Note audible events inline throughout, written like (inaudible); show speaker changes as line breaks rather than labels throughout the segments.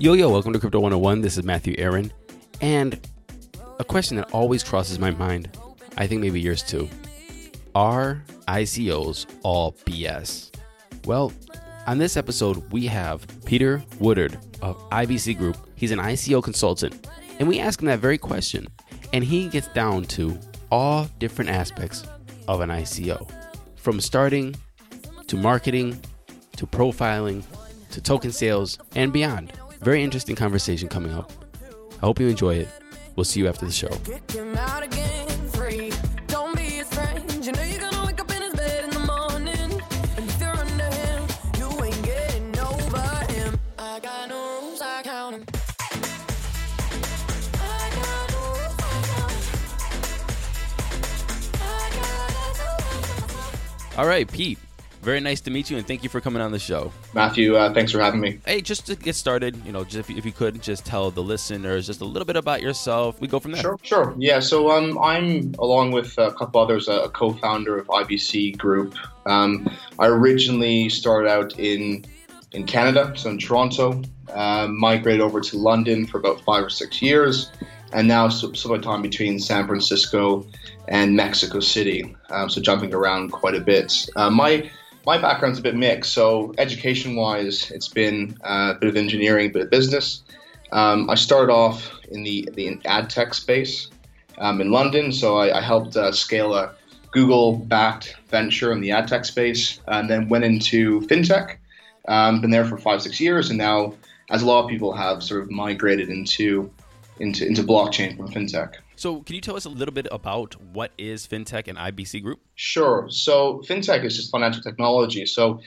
Yo, yo, welcome to Crypto 101. This is Matthew Aaron. And a question that always crosses my mind, I think maybe yours too. Are ICOs all BS? Well, on this episode, we have Peter Woodard of IBC Group. He's an ICO consultant. And we ask him that very question. And he gets down to all different aspects of an ICO from starting to marketing to profiling to token sales and beyond. Very interesting conversation coming up. I hope you enjoy it. We'll see you after the show.
Kick him out again, free. Don't be his friend. You know you're gonna wake up in his bed in the morning. And if you're under him, you ain't getting over him. I got no rules, I count 'em. I got no rules, I count 'em. I got no
All right, Pete. Very nice to meet you, and thank you for coming on the show.
Matthew, uh, thanks for having me.
Hey, just to get started, you know, just if you, if you could just tell the listeners just a little bit about yourself. We go from there.
Sure, sure. Yeah, so um, I'm, along with a couple others, a, co founder of IBC Group. Um, I originally started out in in Canada, so in Toronto, uh, migrated over to London for about five or six years, and now some time between San Francisco and Mexico City, um, so jumping around quite a bit. Uh, my my background's a bit mixed. So education wise, it's been uh, a bit of engineering, a bit of business. Um, I started off in the the ad tech space um, in London, so I, I helped uh, scale a Google-backed venture in the ad tech space, and then went into fintech. Um, been there for five six years, and now, as a lot of people have, sort of migrated into into into blockchain from fintech.
So, can you tell us a little bit about what is FinTech and IBC Group?
Sure. So fintech is just financial technology. So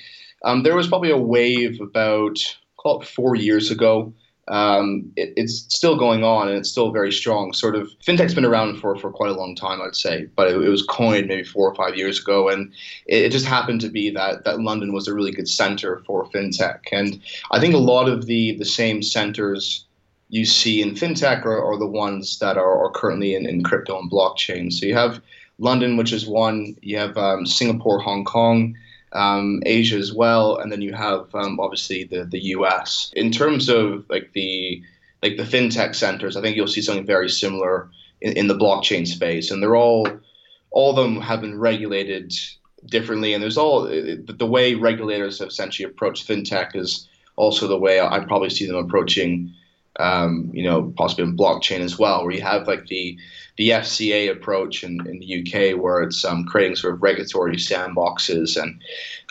um, there was probably a wave about call it four years ago. Um, it, it's still going on and it's still very strong. Sort of fintech's been around for, for quite a long time, I'd say, but it, it was coined maybe four or five years ago, and it, it just happened to be that that London was a really good center for fintech. And I think a lot of the the same centers you see in fintech are, are the ones that are, are currently in, in crypto and blockchain. So you have London, which is one. You have um, Singapore, Hong Kong, um, Asia as well, and then you have um, obviously the the U.S. In terms of like the like the fintech centers, I think you'll see something very similar in, in the blockchain space, and they're all all of them have been regulated differently, and there's all the, the way regulators have essentially approached fintech is also the way I probably see them approaching um, you know, possibly in blockchain as well, where you have like the the FCA approach in, in the UK, where it's um, creating sort of regulatory sandboxes and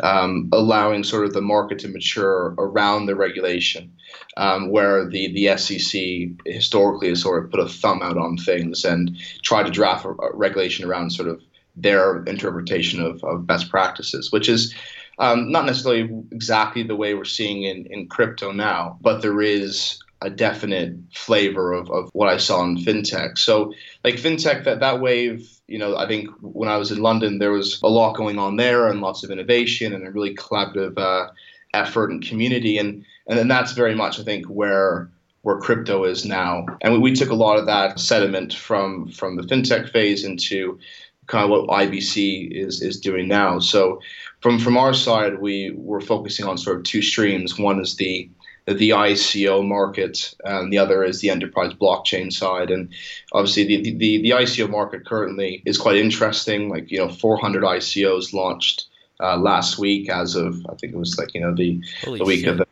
um, allowing sort of the market to mature around the regulation, um, where the the SEC historically has sort of put a thumb out on things and tried to draft a, a regulation around sort of their interpretation of, of best practices, which is um, not necessarily exactly the way we're seeing in, in crypto now, but there is a definite flavor of, of what I saw in fintech. So like fintech, that, that wave, you know, I think when I was in London, there was a lot going on there and lots of innovation and a really collaborative uh, effort and community. And, and then that's very much, I think, where where crypto is now. And we, we took a lot of that sediment from from the fintech phase into kind of what IBC is is doing now. So from from our side, we were focusing on sort of two streams. One is the the ICO market, and the other is the enterprise blockchain side. And obviously, the, the, the ICO market currently is quite interesting. Like, you know, 400 ICOs launched uh, last week, as of, I think it was like, you know, the, the week
shit.
of the,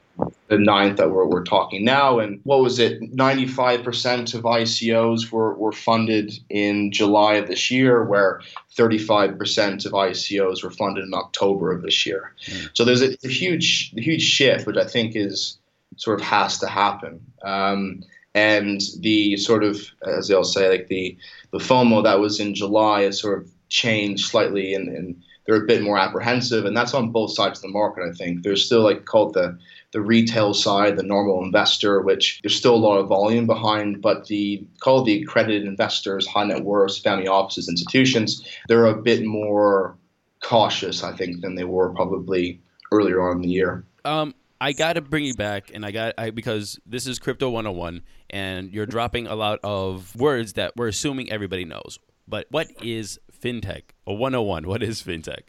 the ninth that we're, we're talking now. And what was it? 95% of ICOs were, were funded in July of this year, where 35% of ICOs were funded in October of this year. So there's a, a huge, huge shift, which I think is sort of has to happen. Um, and the sort of, as they'll say, like the the FOMO that was in July has sort of changed slightly, and, and they're a bit more apprehensive, and that's on both sides of the market. I think there's still like called the the retail side, the normal investor, which there's still a lot of volume behind, but the called the accredited investors, high net worths, family offices, institutions, they're a bit more cautious, I think, than they were probably earlier on in the year.
Um, I got to bring you back, and I got I, because this is Crypto 101, and you're dropping a lot of words that we're assuming everybody knows. But what is fintech? Or 101, what is fintech?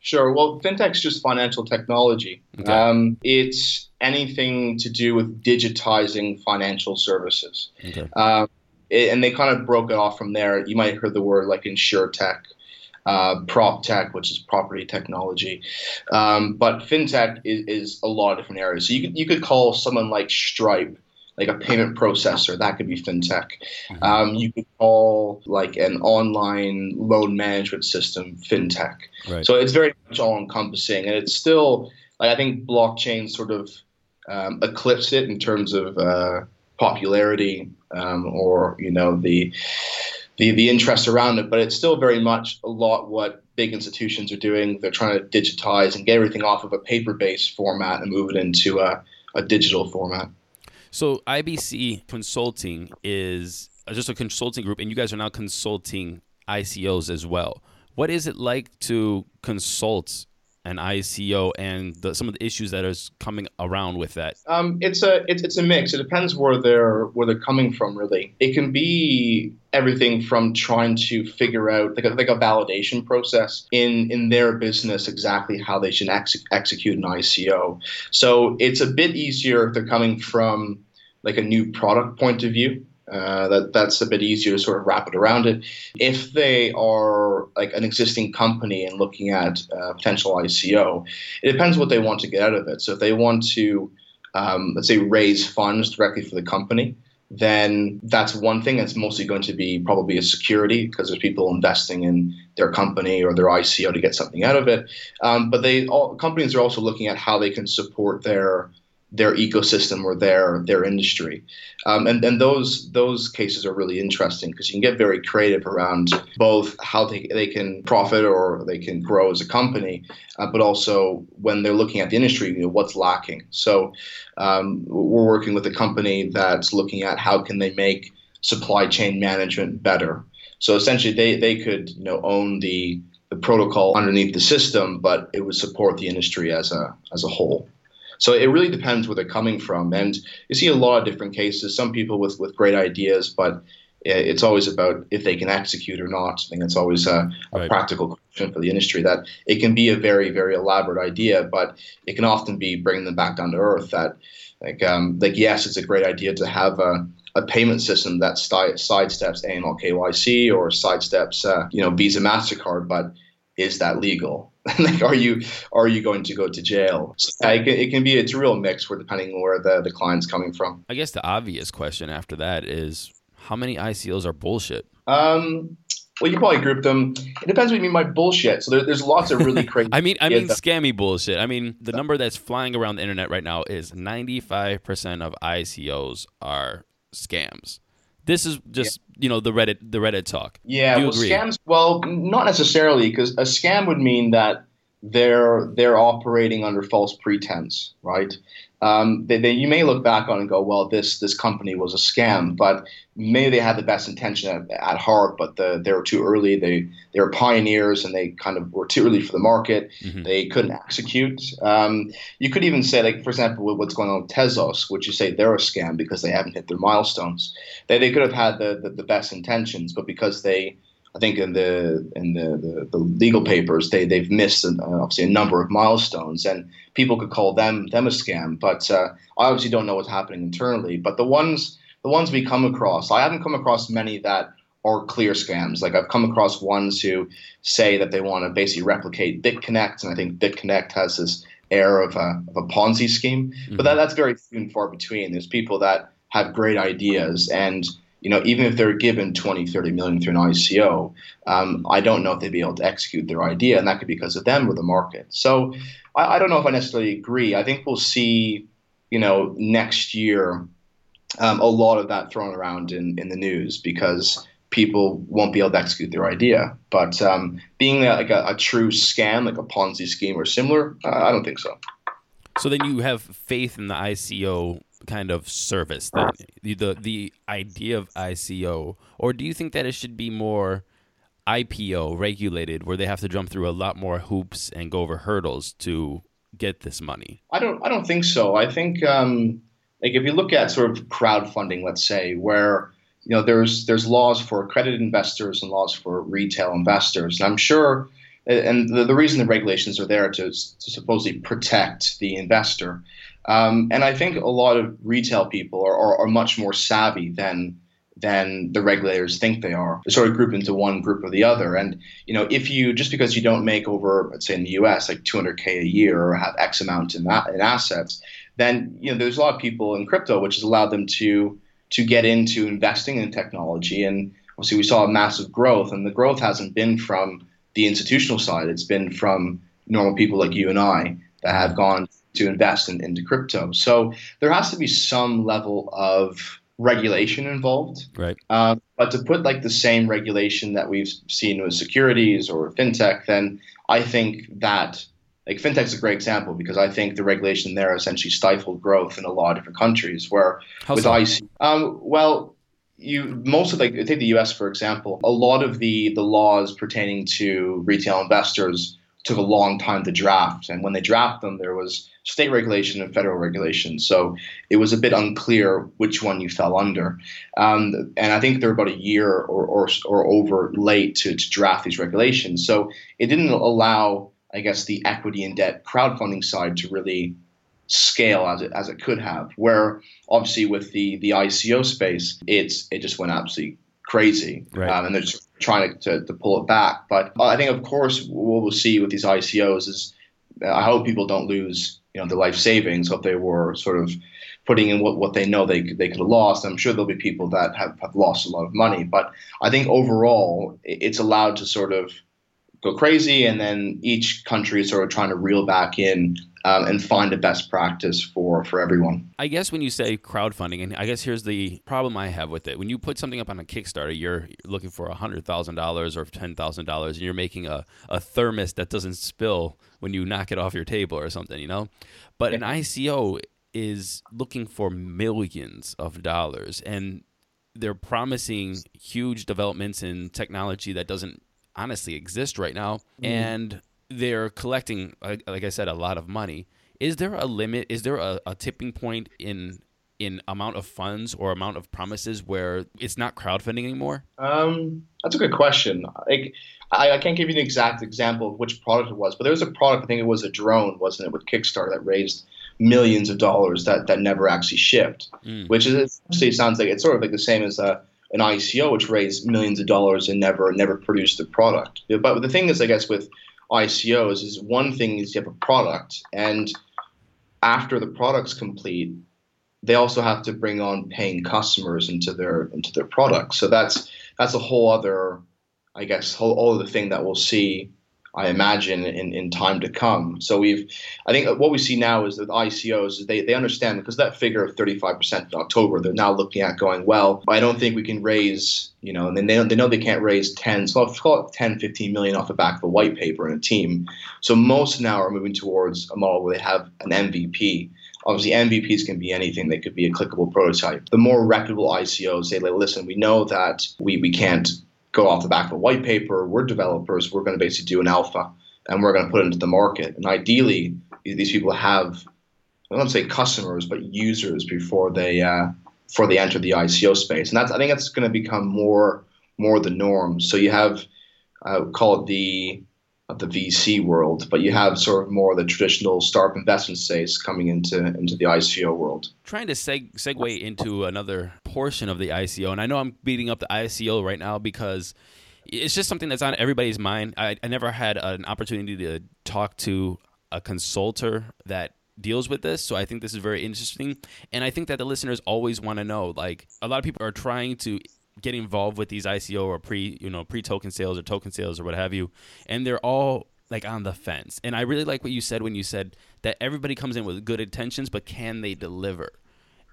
Sure. Well, fintech's just financial technology.
Okay.
Um, it's anything to do with digitizing financial services.
Okay.
Um, it- and they kind of broke it off from there. You might have heard the word like insure tech, uh, prop tech, which is property technology. Um, but fintech is, is a lot of different areas. So you could, you could call someone like Stripe, like a payment processor, that could be fintech. Um, you could call like an online loan management system fintech.
Right.
So it's very much all encompassing, and it's still like I think blockchain sort of um, eclipsed it in terms of uh, popularity um, or you know the, the the interest around it. But it's still very much a lot what big institutions are doing. They're trying to digitize and get everything off of a paper-based format and move it into a, a digital format.
So IBC Consulting is just a consulting group, and you guys are now consulting ICOs as well. What is it like to consult an ICO and the, some of the issues that is coming around with that?
Um, it's a it's, it's a mix. It depends where they're where they're coming from. Really, it can be everything from trying to figure out like a, like a validation process in in their business exactly how they should ex- execute an ICO. So it's a bit easier if they're coming from like a new product point of view. Uh, that that's a bit easier to sort of wrap it around it. If they are like an existing company and looking at uh, potential ICO, it depends what they want to get out of it. So if they want to, um, let's say, raise funds directly for the company, then that's one thing. It's mostly going to be probably a security because there's people investing in their company or their ICO to get something out of it. Um, but they all companies are also looking at how they can support their their ecosystem or their their industry, um, and and those those cases are really interesting because you can get very creative around both how they, they can profit or they can grow as a company, uh, but also when they're looking at the industry, you know what's lacking. So um, we're working with a company that's looking at how can they make supply chain management better. So essentially, they they could you know own the the protocol underneath the system, but it would support the industry as a as a whole. So it really depends where they're coming from, and you see a lot of different cases. Some people with with great ideas, but it's always about if they can execute or not. I think it's always a, a
Right.
practical question for the industry that it can be a very very elaborate idea, but it can often be bringing them back down to earth. That like um, like yes, it's a great idea to have a a payment system that sti- sidesteps AML KYC or sidesteps uh, you know Visa Mastercard, but is that legal? (laughs) like, are you are you going to go to jail? So, yeah, it, can, it can be it's a real mix where depending on where the the client's coming from.
I guess the obvious question after that is how many ICOs are bullshit?
Um, well, you probably group them. It depends what you mean by bullshit. So there, there's lots of really (laughs) crazy.
I mean, I mean
the-
scammy bullshit. I mean, the number that's flying around the internet right now is 95% of ICOs are scams. This is just, you know, the Reddit the Reddit talk.
Yeah, well,
agree?
scams. Well, not necessarily, because a scam would mean that they're they're operating under false pretense, right? Um, they, they, you may look back on and go, well, this this company was a scam, but maybe they had the best intention at, at heart, but the, they were too early. They they were pioneers and they kind of were too early for the market.
Mhm.
They couldn't execute. Um, you could even say, like for example, with what's going on with Tezos, which you say they're a scam because they haven't hit their milestones. They, they could have had the, the, the best intentions, but because they I think in the in the, the, the legal papers they they've missed uh, obviously a number of milestones, and people could call them them a scam. But uh, I obviously don't know what's happening internally. But the ones the ones we come across, I haven't come across many that are clear scams. Like I've come across ones who say that they want to basically replicate BitConnect, and I think BitConnect has this air of a, of a Ponzi scheme. But that, that's very few and far between. There's people that have great ideas and you know, even if they're given 20, 30 million through an ICO, um, I don't know if they'd be able to execute their idea, and that could be because of them or the market. So I, I don't know if I necessarily agree. I think we'll see, you know, next year um, a lot of that thrown around in, in the news because people won't be able to execute their idea. But um, being a, like a, a true scam, like a Ponzi scheme or similar, uh, I don't think so.
So then you have faith in the ICO kind of service, the, the the idea of ICO, or do you think that it should be more IPO regulated, where they have to jump through a lot more hoops and go over hurdles to get this money?
I don't. I don't think so. I think um, like if you look at sort of crowdfunding, let's say, where you know there's there's laws for accredited investors and laws for retail investors, and I'm sure and the, the reason the regulations are there to, to supposedly protect the investor. Um, and I think a lot of retail people are, are, are, much more savvy than than the regulators think they are. They're sort of group into one group or the other. And you know, if you just because you don't make over, let's say in the U.S. like 200k a year or have X amount in that in assets, then you know there's a lot of people in crypto which has allowed them to to get into investing in technology. And obviously, we saw a massive growth, and the growth hasn't been from the institutional side. It's been from normal people like you and I that have gone to invest in, into crypto. So there has to be some level of regulation involved.
Right.
Uh, but to put like the same regulation that we've seen with securities or fintech, then I think that like fintech is a great example because I think the regulation there essentially stifled growth in a lot of different countries. Where
How
with
so?
IC, um, well, you most of like take the U.S. for example, a lot of the the laws pertaining to retail investors took a long time to draft, and when they draft them, there was state regulation and federal regulation, so it was a bit unclear which one you fell under. Um, and I think they're about a year or or, or over late to, to draft these regulations, so it didn't allow, I guess, the equity and debt crowdfunding side to really scale as it as it could have. Where obviously with the the ICO space, it's it just went absolutely crazy,
Right.
um, and they're just trying to, to, to pull it back. But I think, of course, what we'll see with these ICOs is I hope people don't lose you know their life savings if they were sort of putting in what, what they know they could- they could have lost. I'm sure there'll be people that have, have lost a lot of money, but I think overall it's allowed to sort of go crazy, and then each country is sort of trying to reel back in um, and find a best practice for for everyone.
I guess when you say crowdfunding, and I guess here's the problem I have with it. When you put something up on a Kickstarter, you're looking for $100,000 or $10,000, and you're making a, a thermos that doesn't spill when you knock it off your table or something, you know? But an ICO is looking for millions of dollars, and they're promising huge developments in technology that doesn't honestly exist right now. And they're collecting, like, like I said, a lot of money. Is there a limit? Is there a, a tipping point in in amount of funds or amount of promises where it's not crowdfunding anymore?
Um, that's a good question. Like, I, I can't give you an exact example of which product it was, but there was a product. I think it was a drone, wasn't it, with Kickstarter that raised millions of dollars that that never actually shipped.
Mm.
Which is essentially sounds like it's sort of like the same as a an ICO, which raised millions of dollars and never never produced a product. But the thing is, I guess with ICOs is one thing is you have a product, and after the product's complete, they also have to bring on paying customers into their into their product. So that's that's a whole other, I guess, whole whole other thing that we'll see. I imagine in, in time to come. So we've, I think what we see now is that ICOs they, they understand because that figure of 35% in October they're now looking at going well. I don't think we can raise you know, and then they, they know they can't raise 10, so let's call it 10, 15 million off the back of a white paper and a team. So most now are moving towards a model where they have an MVP. Obviously, MVPs can be anything. They could be a clickable prototype. The more reputable ICOs say, like, listen, we know that we, we can't go off the back of a white paper. We're developers. We're going to basically do an alpha and we're going to put it into the market. And ideally, these people have, I don't say customers, but users before they uh, before they enter the ICO space. And that's I think that's going to become more more the norm. So you have uh, call it the of the VC world, but you have sort of more the traditional startup investment space coming into into the ICO world.
Trying to seg- segue into another portion of the ICO, and I know I'm beating up the ICO right now because it's just something that's on everybody's mind. I, I never had an opportunity to talk to a consultor that deals with this so i think this is very interesting and i think that the listeners always want to know like a lot of people are trying to get involved with these ico or pre you know pre token sales or token sales or what have you and they're all like on the fence. And i really like what you said when you said that everybody comes in with good intentions but can they deliver?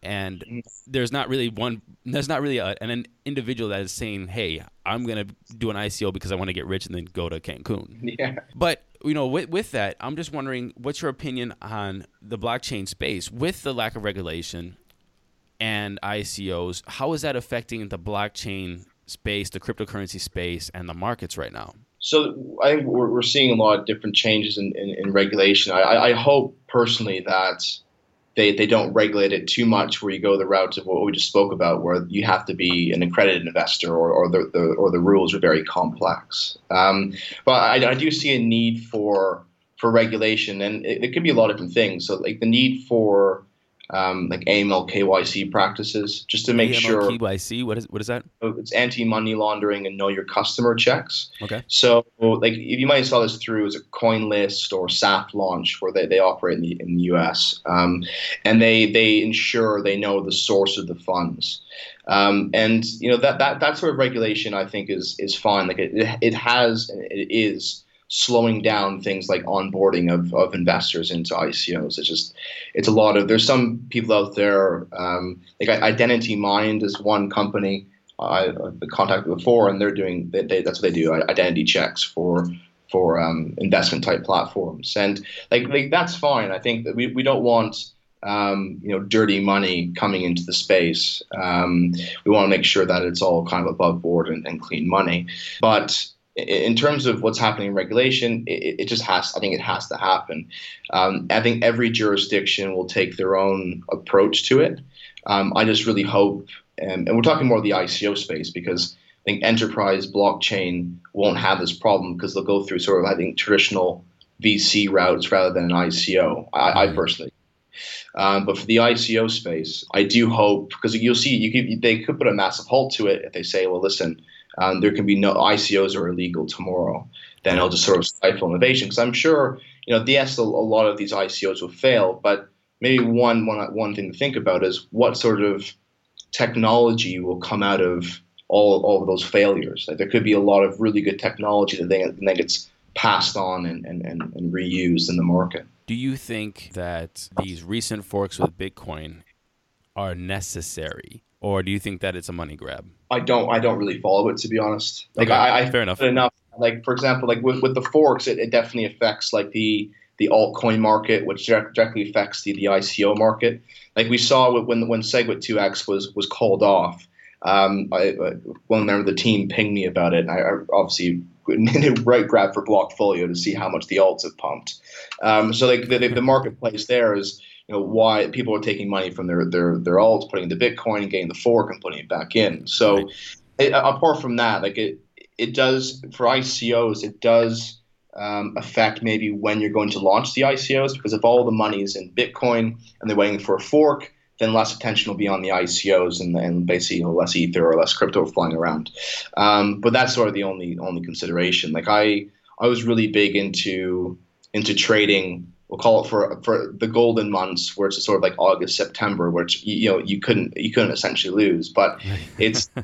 And there's not really one there's not really a, an individual that is saying hey i'm going to do an ico because i want to get rich and then go to cancun. (laughs)
Yeah.
but you know, with, with that, I'm just wondering, what's your opinion on the blockchain space with the lack of regulation and ICOs? How is that affecting the blockchain space, the cryptocurrency space, and the markets right now?
So I think we're, we're seeing a lot of different changes in, in, in regulation. I, I hope personally that they, they don't regulate it too much where you go the route of what we just spoke about where you have to be an accredited investor or, or the, the or the rules are very complex um, but I, I, do see a need for for regulation and it, it could be a lot of different things so like the need for um, like AML KYC practices, just to make
AML
sure.
KYC, what is what is that?
It's anti money laundering and know your customer checks.
Okay.
So, like, you might have saw this through as a CoinList or SAP launch, where they, they operate in the in the U.S. Um, and they they ensure they know the source of the funds. Um, and you know that that that sort of regulation, I think, is is fine. Like it it has it is slowing down things like onboarding of, of investors into ICOs. It's just, it's a lot of, there's some people out there, um, like Identity Mind is one company I, have contacted before, and they're doing, they, they, that's what they do, identity checks for for um, investment type platforms. And like, like that's fine. I think that we, we don't want, um, you know, dirty money coming into the space. Um, we want to make sure that it's all kind of above board and, and clean money. But in terms of what's happening in regulation, it, it, just has. I think it has to happen. Um, I think every jurisdiction will take their own approach to it. Um, I just really hope, and, and, we're talking more of the ICO space because I think enterprise blockchain won't have this problem because they'll go through sort of I think traditional VC routes rather than an ICO. I, I mm-hmm. personally. Um, but for the ICO space, I do hope because you'll see you could, they could put a massive halt to it if they say, well, listen, um, there can be no ICOs are illegal tomorrow. Then it'll just sort of stifle innovation. Because I'm sure, you know, yes, a, lot of these ICOs will fail, but maybe one, one, one thing to think about is what sort of technology will come out of all, all of those failures. Like there could be a lot of really good technology that then, then gets passed on and, and, and, and reused in the market.
Do you think that these recent forks with Bitcoin are necessary or do you think that it's a money grab?
I don't. I don't really follow it to be honest. Like
okay,
I, I
fair enough.
Enough. Like for example, like with, with the forks, it, it definitely affects like the the altcoin market, which directly affects the, the ICO market. Like we saw when when SegWit 2x was was called off. Um, I, I one member of the team pinged me about it. And I, I obviously (laughs) right grab for Blockfolio to see how much the alts have pumped. Um, so like the, the marketplace there is you know why people are taking money from their their their alts, putting into Bitcoin, getting the fork, and putting it back in. So right. it, apart from that, like it it does for ICOs, it does um, affect maybe when you're going to launch the ICOs because if all the money is in Bitcoin and they're waiting for a fork, then less attention will be on the ICOs and, and basically you know, less ether or less crypto flying around. Um, but that's sort of the only only consideration. Like I I was really big into into trading call it for for the golden months where it's sort of like August September which you know you couldn't you couldn't essentially lose but it's (laughs)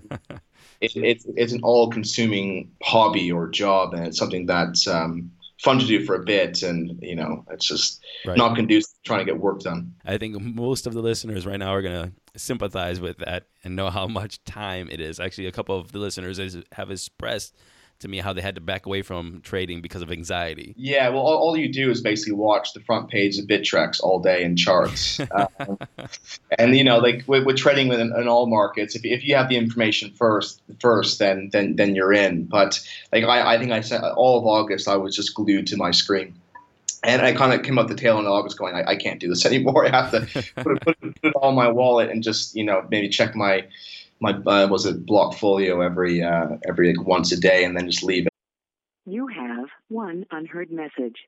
it, it's it's an all consuming hobby or job and it's something that's um, fun to do for a bit and you know it's just right. not conducive to trying to get work done.
I think most of the listeners right now are gonna sympathize with that and know how much time it is. Actually a couple of the listeners have expressed to me how they had to back away from trading because of anxiety.
Yeah, well, all, all you do is basically watch the front page of Bittrex all day in charts. (laughs) um, and you know, like with, with trading in, in, all markets, if, if you have the information first, first, then then then you're in. But like I, I think I said all of August, I was just glued to my screen. And I kind of came up the tail end of August going, I, I can't do this (laughs) anymore. I have to put it, put, it, put it all in my wallet and just, you know, maybe check my my uh, was it Blockfolio every uh, every like once a day, and then just leave it.
You have one unheard message.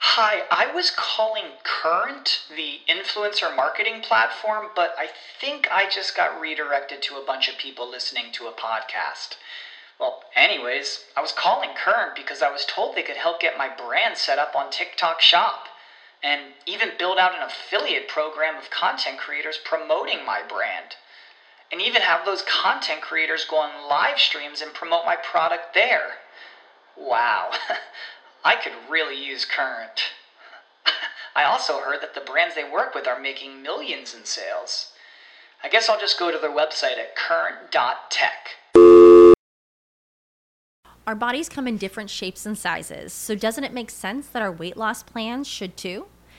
Hi, I was calling Current, the influencer marketing platform, but I think I just got redirected to a bunch of people listening to a podcast. Well, anyways, I was calling Current because I was told they could help get my brand set up on TikTok Shop and even build out an affiliate program of content creators promoting my brand and even have those content creators go on live streams and promote my product there. Wow, (laughs) I could really use Current. (laughs) I also heard that the brands they work with are making millions in sales. I guess I'll just go to their website at current.tech.
Our bodies come in different shapes and sizes, so doesn't it make sense that our weight loss plans should too?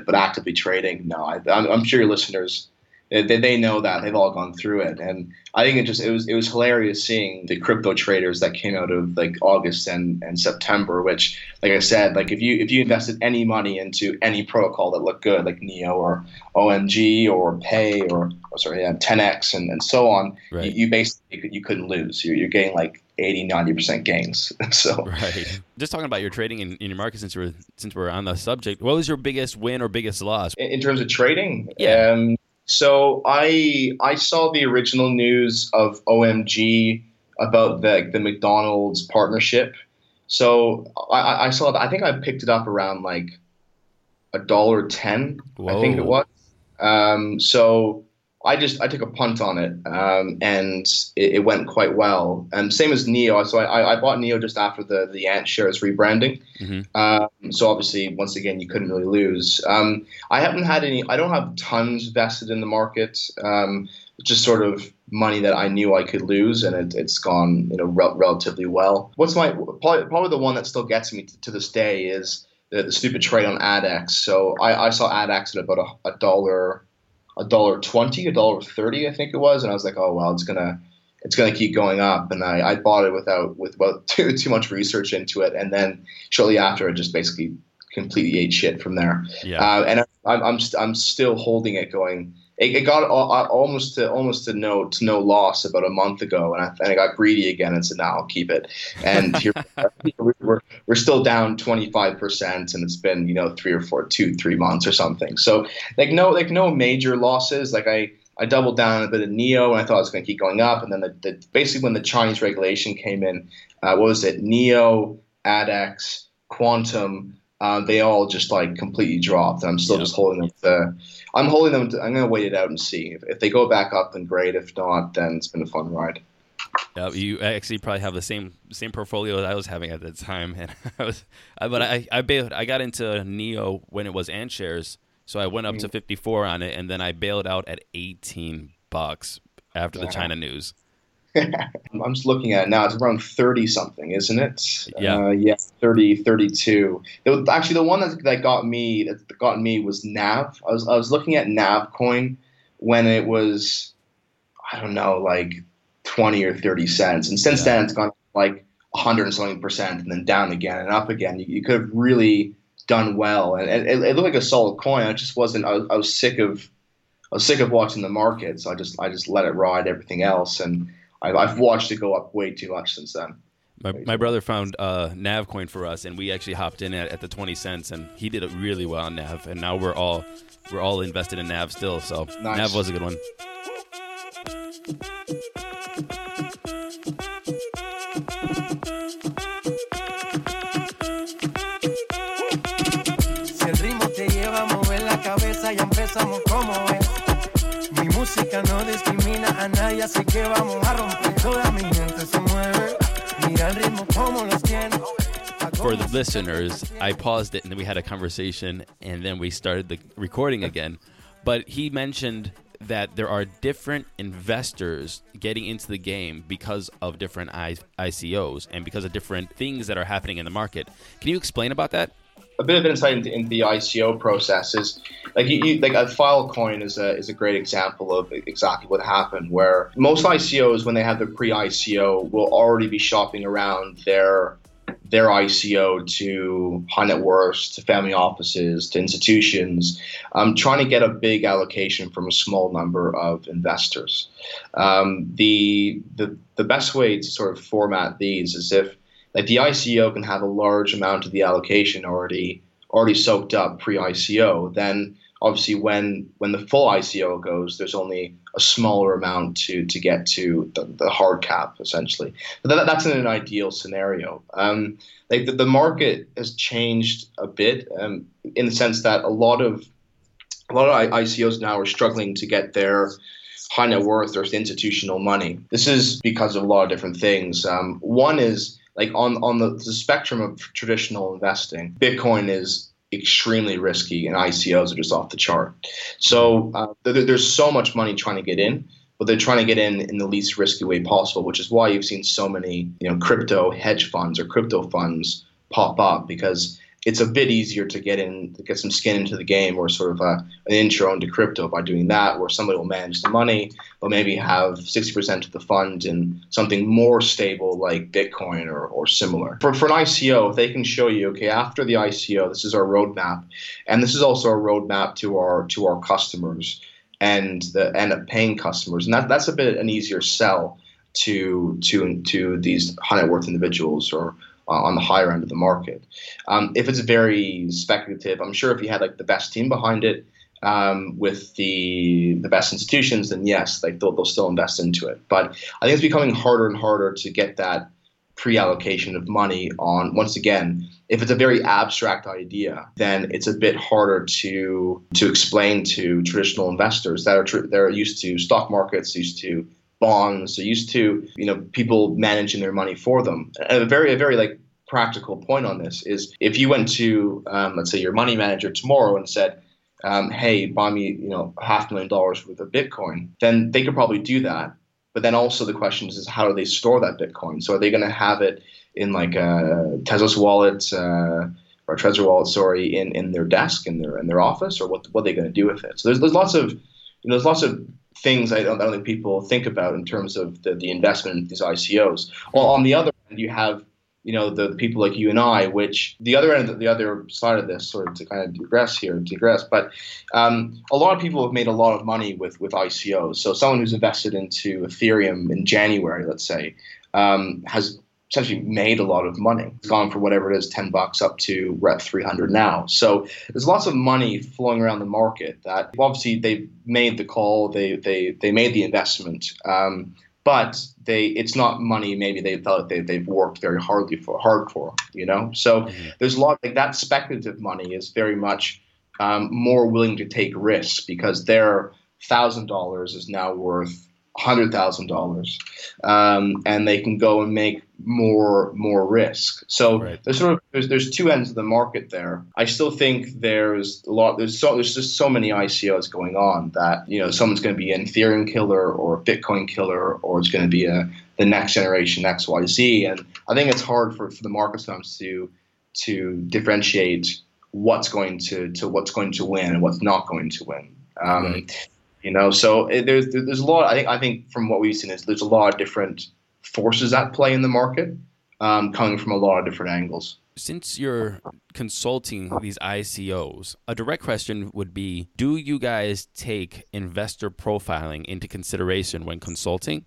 but actively trading, no. I, am I'm sure your listeners they, they know that they've all gone through it, and I think it just it was it was hilarious seeing the crypto traders that came out of like August and, and September. Which, like I said, like if you if you invested any money into any protocol that looked good, like Neo or OMG or Pay or, or sorry, yeah, 10x and, and so on, right. you, you, basically you couldn't lose. You're, you're getting like 80 90% gains (laughs) so
right just talking about your trading in, in your market since we're since we're on the subject what was your biggest win or biggest loss
in, in terms of trading
yeah
um, so I I saw the original news of OMG about the the McDonald's partnership. So I, I saw I think I picked it up around like a dollar ten. I think it was. Um, so I just I took a punt on it, um, and it, it, went quite well. And same as Neo, so I, I bought Neo just after the the Ant shares rebranding. Mm-hmm. Um, so obviously, once again, you couldn't really lose. Um, I haven't had any. I don't have tons vested in the market. Um, just sort of money that I knew I could lose, and it, has gone you know relatively well. What's my probably, probably the one that still gets me to, to this day is the, the, stupid trade on ADX. So I, I saw ADX at about a, a dollar a dollar twenty, a dollar thirty, I think it was, and I was like, oh well, it's gonna it's gonna keep going up, and I, I bought it without with about (laughs) too too much research into it, and then shortly after, it just basically completely ate shit from there.
Yeah. Uh,
and I'm I'm, st- I'm still holding it going it, it got almost to almost to no to no loss about a month ago, and I, and I got greedy again and said, "No, I'll keep it." And (laughs) here we're, we're still down twenty five percent, and it's been you know three or four, two, three months or something. So like no like no major losses. Like I I doubled down a bit of Neo, and I thought it was going to keep going up, and then the, the, basically when the Chinese regulation came in, uh, what was it? Neo, ADX, Qtum um, they all just like completely dropped. And I'm still yeah. just holding them. To, I'm holding them. To, I'm going to wait it out and see if, if they go back up. Then great. If not, then it's been a fun ride.
Yeah, you actually probably have the same same portfolio that I was having at the time, and (laughs) I was, I, but I I bailed, I got into Neo when it was Ant shares, so I went up mm-hmm. to 54 on it, and then I bailed out at 18 bucks after the China news.
I'm just looking at it now. It's around 30 something, isn't it?
Yeah.
Uh, yeah, 30, 32. Was, actually, the one that, that got me that got me was Nav. I was I was looking at Nav coin when it was, I don't know, like 20 or 30 cents, and since yeah. then it's gone like 100 and something percent, and then down again and up again. You, you could have really done well, and it, it, looked like a solid coin. I just wasn't. I was, I was sick of. I was sick of watching the market, so I just I just let it ride everything else and I, have watched it go up way too much since then.
My, my brother found uh, Navcoin for us, and we actually hopped in at, at the twenty cents, and he did it really well on Nav. And now we're all we're all invested in Nav still. So nice. Nav was a good one. Si el ritmo te lleva a mover la cabeza, ya empezamos como es. Mi música no discrimina a nadie, así que vamos a romper. For the listeners, I paused it and then we had a conversation and then we started the recording again. But he mentioned that there are different investors getting into the game because of different ICOs and because of different things that are happening in the market. Can you explain about that?
A bit of insight into, into the ICO process is like you, you, like a Filecoin is a is a great example of exactly what happened. Where most ICOs, when they have their pre-ICO, will already be shopping around their their ICO to high net worths, to family offices, to institutions, um, trying to get a big allocation from a small number of investors. Um, the, the the best way to sort of format these is if like the ICO can have a large amount of the allocation already already soaked up pre-ICO, then obviously when when the full ICO goes, there's only a smaller amount to to get to the, the hard cap essentially. But that, that's in an ideal scenario. Um, like the, the market has changed a bit um, in the sense that a lot of a lot of ICOs now are struggling to get their high net worth or institutional money. This is because of a lot of different things. Um, one is like on on the, the spectrum of traditional investing, Bitcoin is extremely risky and ICOs are just off the chart. So uh, there, there's so much money trying to get in, but they're trying to get in in the least risky way possible, which is why you've seen so many you know crypto hedge funds or crypto funds pop up because it's a bit easier to get in, to get some skin into the game, or sort of a, an intro into crypto by doing that, where somebody will manage the money, but maybe have 60% of the fund in something more stable like Bitcoin or, or similar. For, for an ICO, if they can show you, okay, after the ICO, this is our roadmap, and this is also a roadmap to our to our customers and the end up paying customers, and that, that's a bit an easier sell to to to these high net worth individuals or uh, on the higher end of the market. Um, if it's very speculative, I'm sure if you had like the best team behind it um, with the the best institutions, then yes, like they'll, they'll still invest into it. But I think it's becoming harder and harder to get that pre-allocation of money on once again if it's a very abstract idea then it's a bit harder to to explain to traditional investors that are tr- they're used to stock markets used to bonds. They're used to you know people managing their money for them. A very a very like practical point on this is if you went to um, let's say your money manager tomorrow and said, um, "Hey, buy me you know half a million dollars worth of Bitcoin," then they could probably do that. But then also the question is, is how do they store that Bitcoin? So are they going to have it in like a Tezos wallet? Uh, or Trezor wallet, sorry, in, in their desk in their in their office, or what what are they going to do with it? So there's there's lots of you know, there's lots of things I don't, I don't think people think about in terms of the, the investment in these ICOs. Well, on the other end, you have you know the, the, people like you and I, which the other end, the other side of this, sort of to kind of digress here, digress. But um, a lot of people have made a lot of money with with ICOs. So someone who's invested into Ethereum in January, let's say, um, has essentially made a lot of money. It's gone for whatever it is, 10 bucks up to we're at 300 now. So there's lots of money flowing around the market that obviously they made the call, they, they, they made the investment. Um, but they, it's not money maybe they thought they, they've worked very hardly for, hard for, you know? So mm-hmm. there's a lot, like that speculative money is very much um, more willing to take risks because their $1,000 is now worth hundred thousand um, dollars, and they can go and make more more risk. So right. there's sort of there's there's two ends of the market there. I still think there's a lot there's so there's just so many ICOs going on that you know someone's going to be an Ethereum killer or a Bitcoin killer or it's going to be a the next generation XYZ, and I think it's hard for, for the market sometimes to to differentiate what's going to to what's going to win and what's not going to win. Um, right. You know, so it, there's there's a lot. I think I think from what we've seen is there's a lot of different forces at play in the market, um, coming from a lot of different angles.
Since you're consulting these ICOs, a direct question would be: Do you guys take investor profiling into consideration when consulting?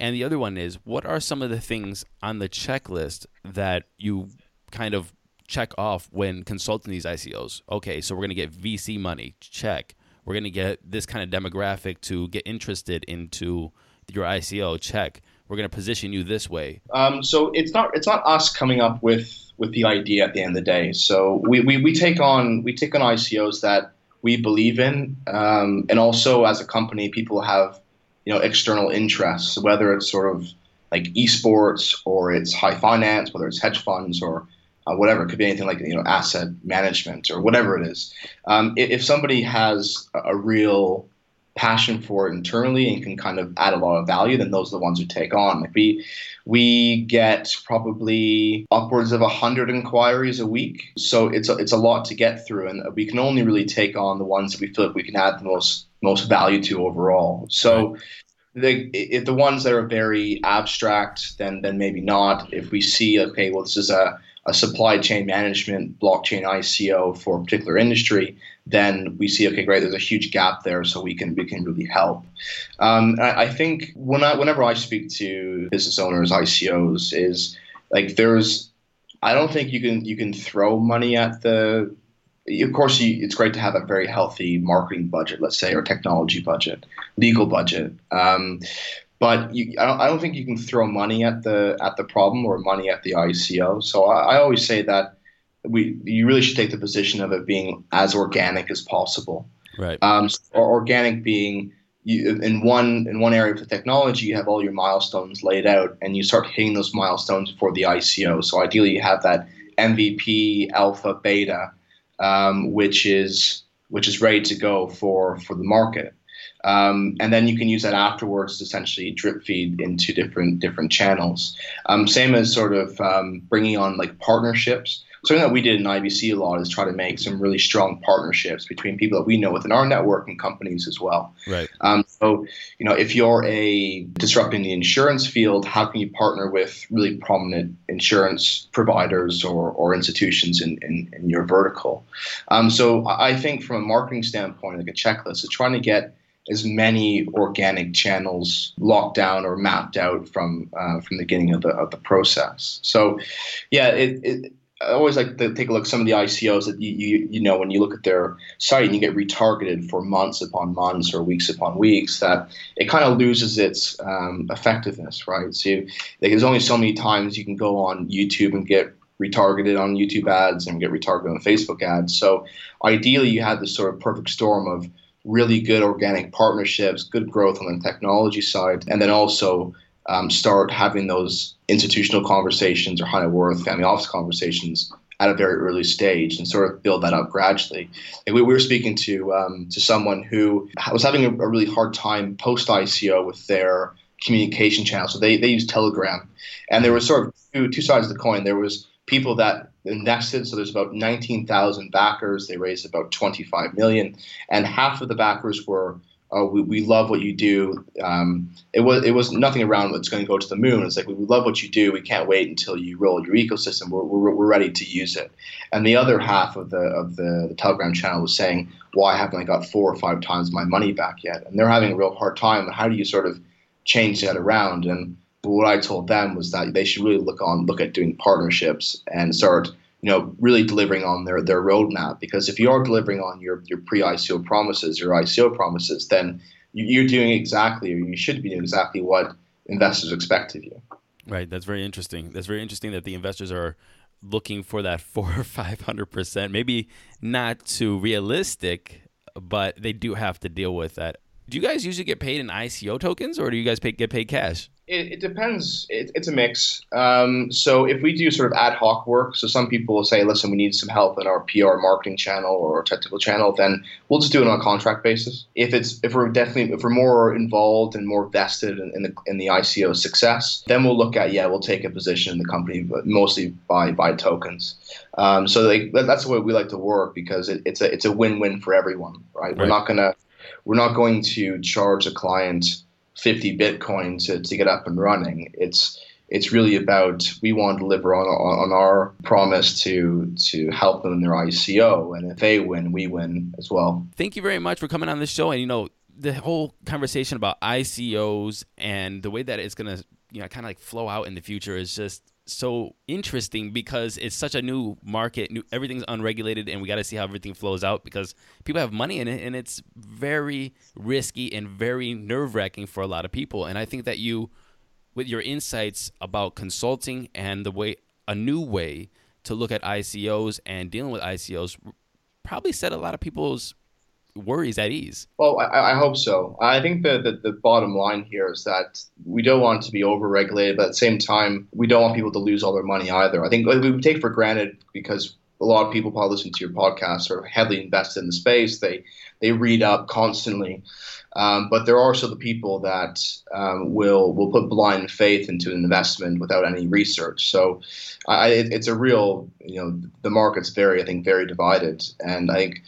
And the other one is: What are some of the things on the checklist that you kind of check off when consulting these ICOs? Okay, so we're going to get VC money. Check we're going to get this kind of demographic to get interested into your ICO check. We're going to position you this way.
Um, so it's not it's not us coming up with with the idea at the end of the day. So we, we, we take on we take on ICOs that we believe in, um, and also as a company, people have you know external interests, whether it's sort of like esports or it's high finance, whether it's hedge funds or uh, whatever. It could be anything like you know asset management or whatever it is. Um, if, if, somebody has a, real passion for it internally and can kind of add a lot of value, then those are the ones we take on. Like we we get probably upwards of hundred inquiries a week, so it's a, it's a lot to get through, and we can only really take on the ones that we feel like we can add the most most value to overall. So. The, if the ones that are very abstract, then then maybe not. If we see, okay, well, this is a a supply chain management blockchain ICO for a particular industry, then we see okay, great, there's a huge gap there, so we can we can really help. Um, I, I, think when I, whenever I speak to business owners, ICOs, is like there's I don't think you can you can throw money at the. Of course, you, it's great to have a very healthy marketing budget, let's say, or technology budget, legal budget. Um, but you, I, don't, I don't think you can throw money at the at the problem or money at the ICO. So I, I always say that we you really should take the position of it being as organic as possible.
Right.
Um, or organic being you, in one in one area of the technology, you have all your milestones laid out, and you start hitting those milestones for the ICO. So ideally, you have that MVP, alpha, beta, um, which is which is ready to go for for the market. Um, and then you can use that afterwards to essentially drip feed into different different channels. Um, same as sort of um, bringing on like partnerships. Something that we did in IBC a lot is try to make some really strong partnerships between people that we know within our network and companies as well.
Right.
Um, so, you know, if you're a disrupting the insurance field, how can you partner with really prominent insurance providers or, or institutions in, in, in your vertical? Um, so, I think from a marketing standpoint, like a checklist, is trying to get as many organic channels locked down or mapped out from uh, from the beginning of the of the process. So, yeah, it, it, I always like to take a look at some of the ICOs that you, you you know when you look at their site and you get retargeted for months upon months or weeks upon weeks that it kind of loses its um, effectiveness, right? So, you, like, there's only so many times you can go on YouTube and get retargeted on YouTube ads and get retargeted on Facebook ads. So, ideally, you have this sort of perfect storm of really good organic partnerships, good growth on the technology side, and then also um, start having those institutional conversations or high worth family office conversations at a very early stage and sort of build that up gradually. Like we, we were speaking to um, to someone who was having a, a really hard time post ICO with their communication channel. So they, they use Telegram, and there was sort of two, two sides of the coin. There was people that invested. So there's about 19,000 backers. They raised about 25 million, and half of the backers were. Oh, we, we love what you do. Um, it was it was nothing around what's going to go to the moon. It's like we love what you do. We can't wait until you roll your ecosystem. We're, we're, we're ready to use it. And the other half of the of the, the Telegram channel was saying, "Why haven't I got four or five times my money back yet?" And they're having a real hard time. How do you sort of change that around? And but what I told them was that they should really look on look at doing partnerships and start you know really delivering on their their roadmap because if you are delivering on your your pre ICO promises your ICO promises then you're doing exactly or you should be doing exactly what investors expect of you.
Right. That's very interesting. That's very interesting that the investors are looking for that (laughs) four or five hundred percent. Maybe not too realistic, but they do have to deal with that. Do you guys usually get paid in ICO tokens, or do you guys pay, get paid cash?
It, it depends. It, it's a mix. Um, so if we do sort of ad hoc work, so some people will say, "Listen, we need some help in our PR marketing channel or technical channel," then we'll just do it on a contract basis. If it's if we're definitely if we're more involved and more vested in, in the in the ICO success, then we'll look at yeah, we'll take a position in the company, but mostly by by tokens. Um, so like, that's the way we like to work because it, it's a it's a win win for everyone, right? right? We're not gonna we're not going to charge a client 50 Bitcoin to, to get up and running. It's it's really about we want to deliver on, on our promise to to help them in their ICO, and if they win, we win as well.
Thank you very much for coming on the show, and you know the whole conversation about ICOs and the way that it's gonna you know kind of like flow out in the future is just so interesting because it's such a new market. New, everything's unregulated, and we got to see how everything flows out because people have money in it, and it's very risky and very nerve wracking for a lot of people. And I think that you, with your insights about consulting and the way a new way to look at ICOs and dealing with ICOs, probably set a lot of people's worries at ease.
Well, I, I hope so. I think the, the, the, bottom line here is that we don't want to be overregulated, but at the same time, we don't want people to lose all their money either. I think we take for granted because a lot of people probably listen to your podcast are heavily invested in the space. They they read up constantly, um, but there are also the people that um, will will put blind faith into an investment without any research. So, I, it, it's a real you know the market's very I think very divided, and I think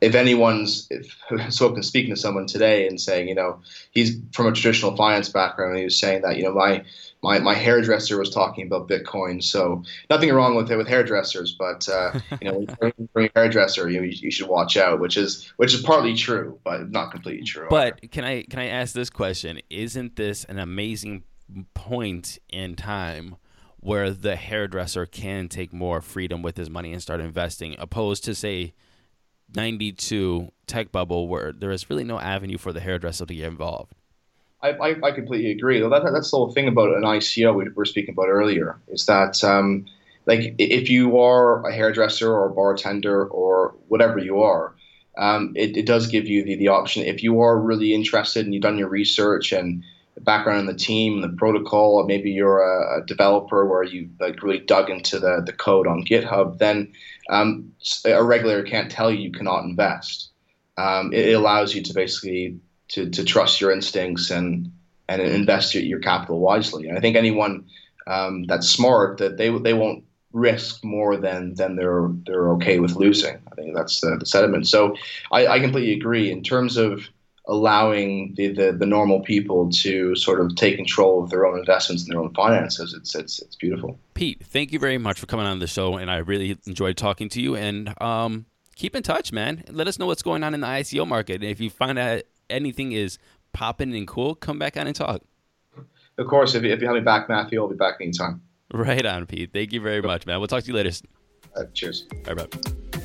if anyone's if, (laughs) spoken speaking to someone today and saying you know he's from a traditional finance background and he was saying that you know my my, my hairdresser was talking about Bitcoin. So nothing wrong with it with hairdressers, but uh, you know, when you're a hairdresser, you, you should watch out, which is which is partly true, but not completely true.
But either. can I can I ask this question? Isn't this an amazing point in time? Where the hairdresser can take more freedom with his money and start investing, opposed to say 92 tech bubble where there is really no avenue for the hairdresser to get involved.
I, I, I completely agree. That, that's the whole thing about an ICO we were speaking about earlier is that um, like if you are a hairdresser or a bartender or whatever you are, um, it, it does give you the, the option. If you are really interested and you've done your research and background in the team, the protocol, or maybe you're a, a, developer where you like really dug into the, the code on GitHub, then um, a regulator can't tell you you cannot invest. Um, it, it, allows you to basically to, to trust your instincts and and invest your, your capital wisely. And I think anyone um, that's smart that they they won't risk more than than they're they're okay with losing. I think that's the, the sentiment. So I, I completely agree in terms of allowing the, the, the normal people to sort of take control of their own investments and their own finances. It's it's it's beautiful.
Pete, thank you very much for coming on the show, and I really enjoyed talking to you. And um, keep in touch, man. Let us know what's going on in the ICO market. And if you find out anything is popping and cool, come back on and talk.
Of course, if you, if you have me back, Matthew, I'll be back anytime.
Right on, Pete. Thank you very much, man. We'll talk to you later.
Uh, cheers.
Bye bye.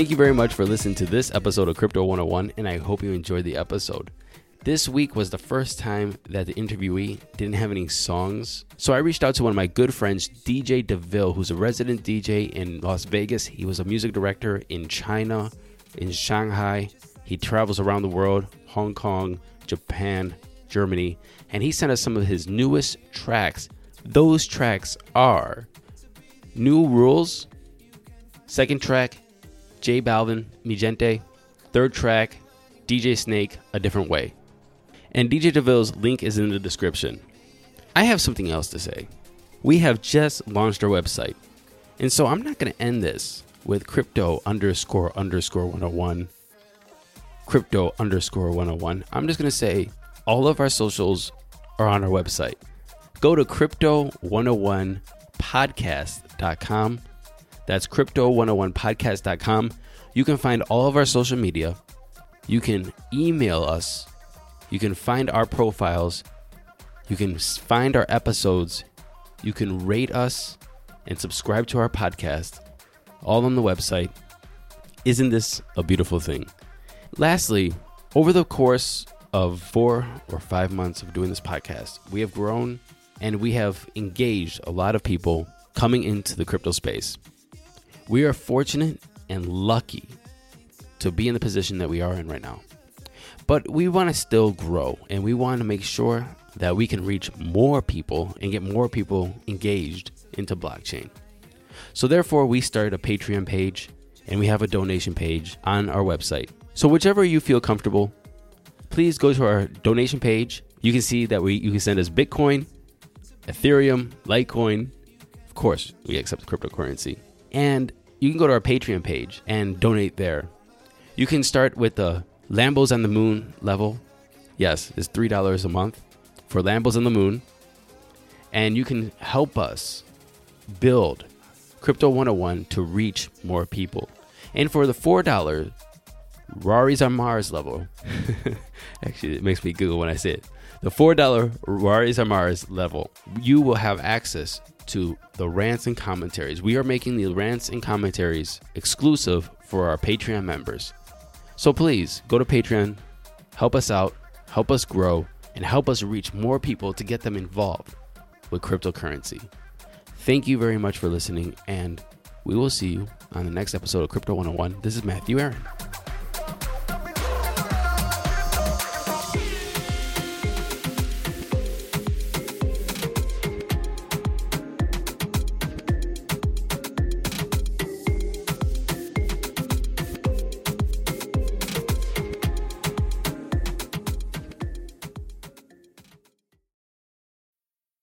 Thank you very much for listening to this episode of Crypto 101, and I hope you enjoyed the episode. This week was the first time that the interviewee didn't have any songs. So I reached out to one of my good friends, DJ DeVille, who's a resident DJ in Las Vegas. He was a music director in China, in Shanghai. He travels around the world, Hong Kong, Japan, Germany, and he sent us some of his newest tracks. Those tracks are New Rules, second track, J Balvin, Mi Gente. Third track, DJ Snake, A Different Way. And DJ DeVille's link is in the description. I have something else to say. We have just launched our website. And so I'm not going to end this with crypto underscore underscore 101. Crypto underscore 101. I'm just going to say all of our socials are on our website. Go to crypto101podcast.com that's crypto101podcast.com. You can find all of our social media. You can email us. You can find our profiles. You can find our episodes. You can rate us and subscribe to our podcast, all on the website. Isn't this a beautiful thing? Lastly, over the course of four or five months of doing this podcast, we have grown and we have engaged a lot of people coming into the crypto space. We are fortunate and lucky to be in the position that we are in right now. But we want to still grow and we want to make sure that we can reach more people and get more people engaged into blockchain. So, therefore, we started a Patreon page and we have a donation page on our website. So, whichever you feel comfortable, please go to our donation page. You can see that we you can send us Bitcoin, Ethereum, Litecoin. Of course, we accept cryptocurrency. And you can go to our Patreon page and donate there. You can start with the Lambos on the Moon level. Yes, it's $3 a month for Lambos on the Moon. And you can help us build Crypto 101 to reach more people. And for the $4 Raris on Mars level, (laughs) actually, it makes me giggle when I say it. The $4 Raris on Mars level, you will have access to the rants and commentaries. We are making the rants and commentaries exclusive for our Patreon members. So please go to Patreon, help us out, help us grow, and help us reach more people to get them involved.
with cryptocurrency. Thank you very much for listening, and we will see you on the next episode of Crypto 101. This is Matthew Aaron.